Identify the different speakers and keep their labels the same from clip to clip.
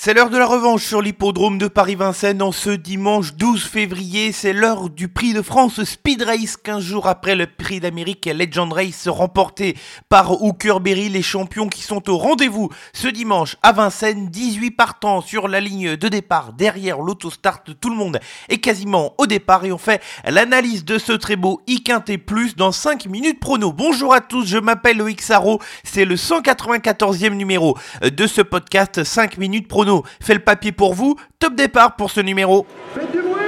Speaker 1: C'est l'heure de la revanche sur l'hippodrome de Paris-Vincennes en ce dimanche 12 février. C'est l'heure du prix de France Speed Race, 15 jours après le prix d'Amérique Legend Race remporté par Hookerberry, les champions qui sont au rendez-vous ce dimanche à Vincennes. 18 partants sur la ligne de départ derrière l'autostart. Tout le monde est quasiment au départ et on fait l'analyse de ce très beau et Plus dans 5 minutes prono. Bonjour à tous, je m'appelle Loïc Sarro. C'est le 194e numéro de ce podcast 5 minutes prono fait le papier pour vous. Top départ pour ce numéro. Faites du bruit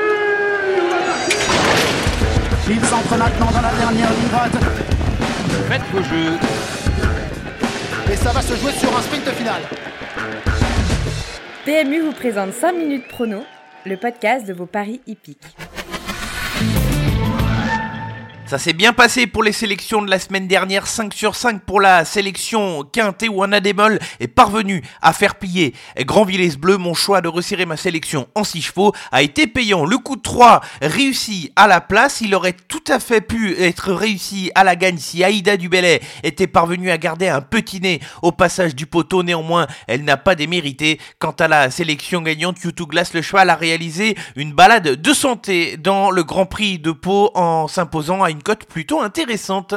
Speaker 2: Il s'entre maintenant dans la dernière ligne droite.
Speaker 3: Faites vos jeux.
Speaker 2: Et ça va se jouer sur un sprint final.
Speaker 4: PMU vous présente 5 minutes prono, le podcast de vos paris hippiques.
Speaker 1: Ça s'est bien passé pour les sélections de la semaine dernière, 5 sur 5 pour la sélection Quintet où un Adémol est parvenu à faire plier Grand Villers Bleu. Mon choix de resserrer ma sélection en 6 chevaux a été payant. Le coup de 3 réussi à la place, il aurait tout à fait pu être réussi à la gagne si Aïda Dubélé était parvenue à garder un petit nez au passage du poteau. Néanmoins, elle n'a pas démérité. Quant à la sélection gagnante, YouTube Glass, le cheval a réalisé une balade de santé dans le Grand Prix de Pau en s'imposant à une cote plutôt intéressante.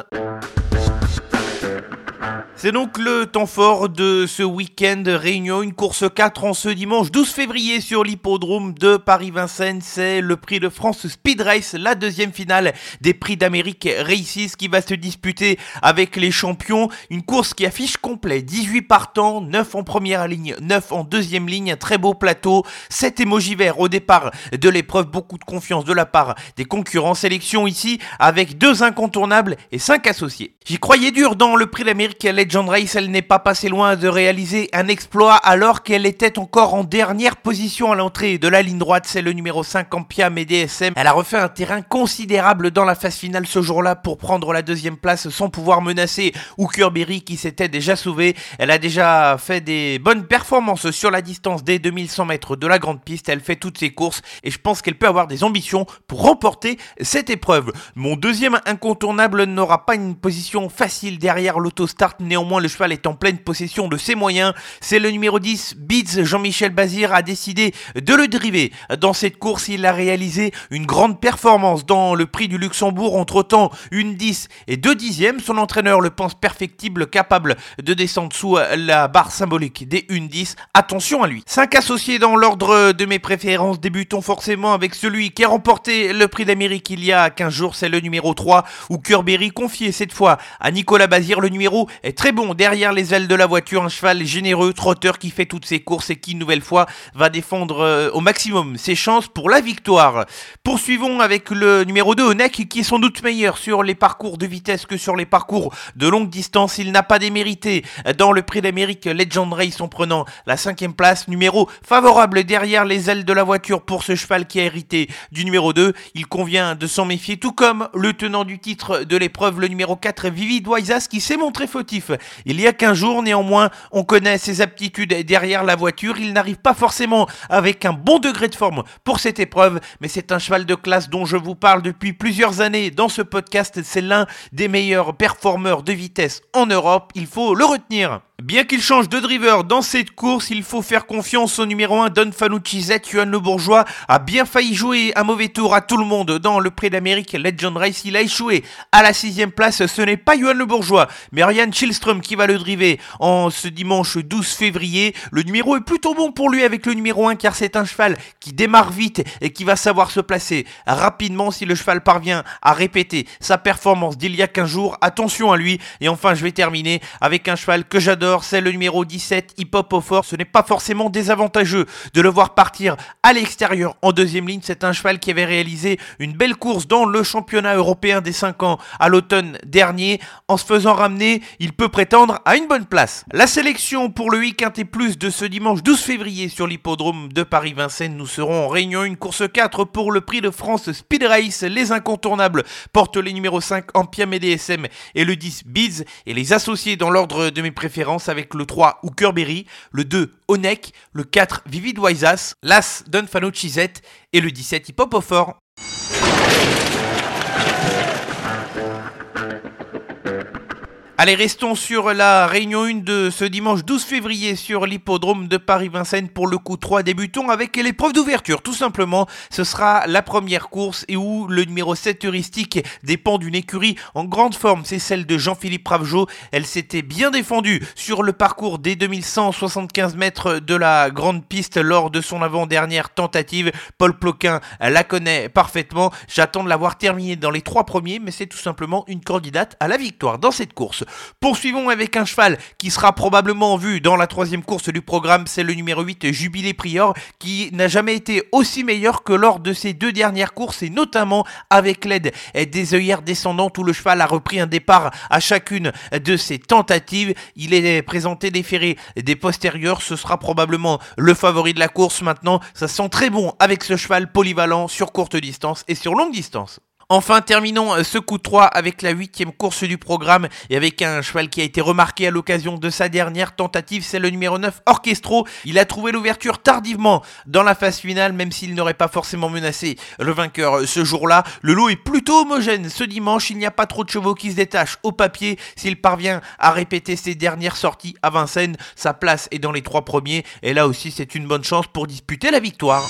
Speaker 1: C'est donc le temps fort de ce week-end réunion, une course 4 en ce dimanche 12 février sur l'hippodrome de Paris-Vincennes. C'est le prix de France Speed Race, la deuxième finale des prix d'Amérique Races qui va se disputer avec les champions. Une course qui affiche complet, 18 partants, 9 en première ligne, 9 en deuxième ligne, un très beau plateau, 7 émojis verts au départ de l'épreuve, beaucoup de confiance de la part des concurrents. Sélection ici avec deux incontournables et 5 associés. J'y croyais dur dans le prix d'Amérique Legend Race, elle n'est pas passée loin de réaliser un exploit alors qu'elle était encore en dernière position à l'entrée de la ligne droite. C'est le numéro 5 Ampiam et DSM. Elle a refait un terrain considérable dans la phase finale ce jour-là pour prendre la deuxième place sans pouvoir menacer Hookerberry qui s'était déjà sauvé. Elle a déjà fait des bonnes performances sur la distance des 2100 mètres de la grande piste. Elle fait toutes ses courses et je pense qu'elle peut avoir des ambitions pour remporter cette épreuve. Mon deuxième incontournable n'aura pas une position facile derrière l'autostart néanmoins le cheval est en pleine possession de ses moyens. C'est le numéro 10, Beats Jean-Michel Bazir, a décidé de le driver. Dans cette course, il a réalisé une grande performance dans le prix du Luxembourg. Entre temps, une 10 et 2 dixièmes. Son entraîneur le pense perfectible, capable de descendre sous la barre symbolique des 1 10. Attention à lui. 5 associés dans l'ordre de mes préférences. Débutons forcément avec celui qui a remporté le prix d'Amérique il y a 15 jours. C'est le numéro 3, ou Kerberry, confié cette fois à Nicolas Bazir. Le numéro est très bon derrière les ailes de la voiture, un cheval généreux, trotteur qui fait toutes ses courses et qui, une nouvelle fois, va défendre euh, au maximum ses chances pour la victoire. Poursuivons avec le numéro 2, Onek, qui est sans doute meilleur sur les parcours de vitesse que sur les parcours de longue distance. Il n'a pas démérité dans le prix d'Amérique Legend Race en prenant la cinquième place. Numéro favorable derrière les ailes de la voiture pour ce cheval qui a hérité du numéro 2. Il convient de s'en méfier, tout comme le tenant du titre de l'épreuve, le numéro 4, Vivid Waisas, qui s'est montré fautif il y a 15 jours, néanmoins, on connaît ses aptitudes derrière la voiture. Il n'arrive pas forcément avec un bon degré de forme pour cette épreuve, mais c'est un cheval de classe dont je vous parle depuis plusieurs années dans ce podcast. C'est l'un des meilleurs performeurs de vitesse en Europe. Il faut le retenir. Bien qu'il change de driver dans cette course, il faut faire confiance au numéro 1 Don Fanucci Z. Yuan Le Bourgeois a bien failli jouer un mauvais tour à tout le monde dans le Prix d'Amérique Legend Race. Il a échoué à la sixième place. Ce n'est pas Yuan Le Bourgeois, mais Ryan Chilstrom qui va le driver en ce dimanche 12 février. Le numéro est plutôt bon pour lui avec le numéro 1 car c'est un cheval qui démarre vite et qui va savoir se placer rapidement si le cheval parvient à répéter sa performance d'il y a 15 jours. Attention à lui. Et enfin, je vais terminer avec un cheval que j'adore c'est le numéro 17, Hip Hop au fort. Ce n'est pas forcément désavantageux de le voir partir à l'extérieur en deuxième ligne. C'est un cheval qui avait réalisé une belle course dans le championnat européen des 5 ans à l'automne dernier. En se faisant ramener, il peut prétendre à une bonne place. La sélection pour le week-end et plus de ce dimanche 12 février sur l'hippodrome de Paris-Vincennes. Nous serons en réunion une course 4 pour le prix de France Speed Race. Les incontournables portent les numéros 5 Ampiam et DSM et le 10 Beats et les associés dans l'ordre de mes préférences avec le 3 Hookerberry, le 2 Onek, le 4 Vivid Waisas, l'As Dunfano Chizet et le 17 Hip Hop. Allez, restons sur la réunion 1 de ce dimanche 12 février sur l'hippodrome de Paris-Vincennes pour le coup 3. Débutons avec l'épreuve d'ouverture. Tout simplement, ce sera la première course et où le numéro 7 heuristique dépend d'une écurie en grande forme. C'est celle de Jean-Philippe Ravgeot. Elle s'était bien défendue sur le parcours des 2175 mètres de la grande piste lors de son avant-dernière tentative. Paul Ploquin la connaît parfaitement. J'attends de l'avoir terminée dans les trois premiers, mais c'est tout simplement une candidate à la victoire dans cette course. Poursuivons avec un cheval qui sera probablement vu dans la troisième course du programme, c'est le numéro 8 Jubilé Prior qui n'a jamais été aussi meilleur que lors de ses deux dernières courses et notamment avec l'aide des œillères descendantes où le cheval a repris un départ à chacune de ses tentatives. Il est présenté des ferrés des postérieurs, ce sera probablement le favori de la course maintenant. Ça sent très bon avec ce cheval polyvalent sur courte distance et sur longue distance. Enfin, terminons euh, ce coup 3 avec la huitième course du programme et avec un cheval qui a été remarqué à l'occasion de sa dernière tentative, c'est le numéro 9 Orchestro. Il a trouvé l'ouverture tardivement dans la phase finale, même s'il n'aurait pas forcément menacé le vainqueur ce jour-là. Le lot est plutôt homogène ce dimanche, il n'y a pas trop de chevaux qui se détachent au papier. S'il parvient à répéter ses dernières sorties à Vincennes, sa place est dans les trois premiers et là aussi c'est une bonne chance pour disputer la victoire.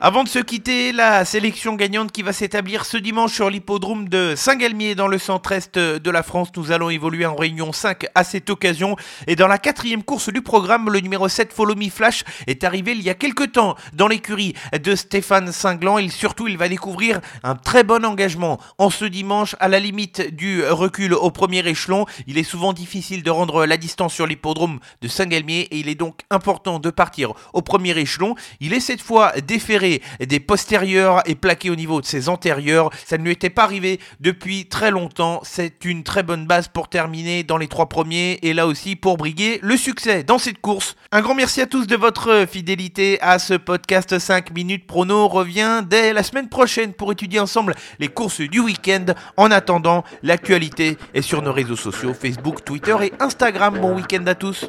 Speaker 1: Avant de se quitter, la sélection gagnante qui va s'établir ce dimanche sur l'hippodrome de Saint-Galmier dans le centre-est de la France. Nous allons évoluer en réunion 5 à cette occasion. Et dans la quatrième course du programme, le numéro 7 Follow Me Flash est arrivé il y a quelques temps dans l'écurie de Stéphane Singlan. Et surtout, il va découvrir un très bon engagement en ce dimanche à la limite du recul au premier échelon. Il est souvent difficile de rendre la distance sur l'hippodrome de Saint-Galmier et il est donc important de partir au premier échelon. Il est cette fois déféré des postérieurs et plaqué au niveau de ses antérieurs. Ça ne lui était pas arrivé depuis très longtemps. C'est une très bonne base pour terminer dans les trois premiers et là aussi pour briguer le succès dans cette course. Un grand merci à tous de votre fidélité à ce podcast 5 minutes prono revient dès la semaine prochaine pour étudier ensemble les courses du week-end. En attendant, l'actualité est sur nos réseaux sociaux Facebook, Twitter et Instagram. Bon week-end à tous.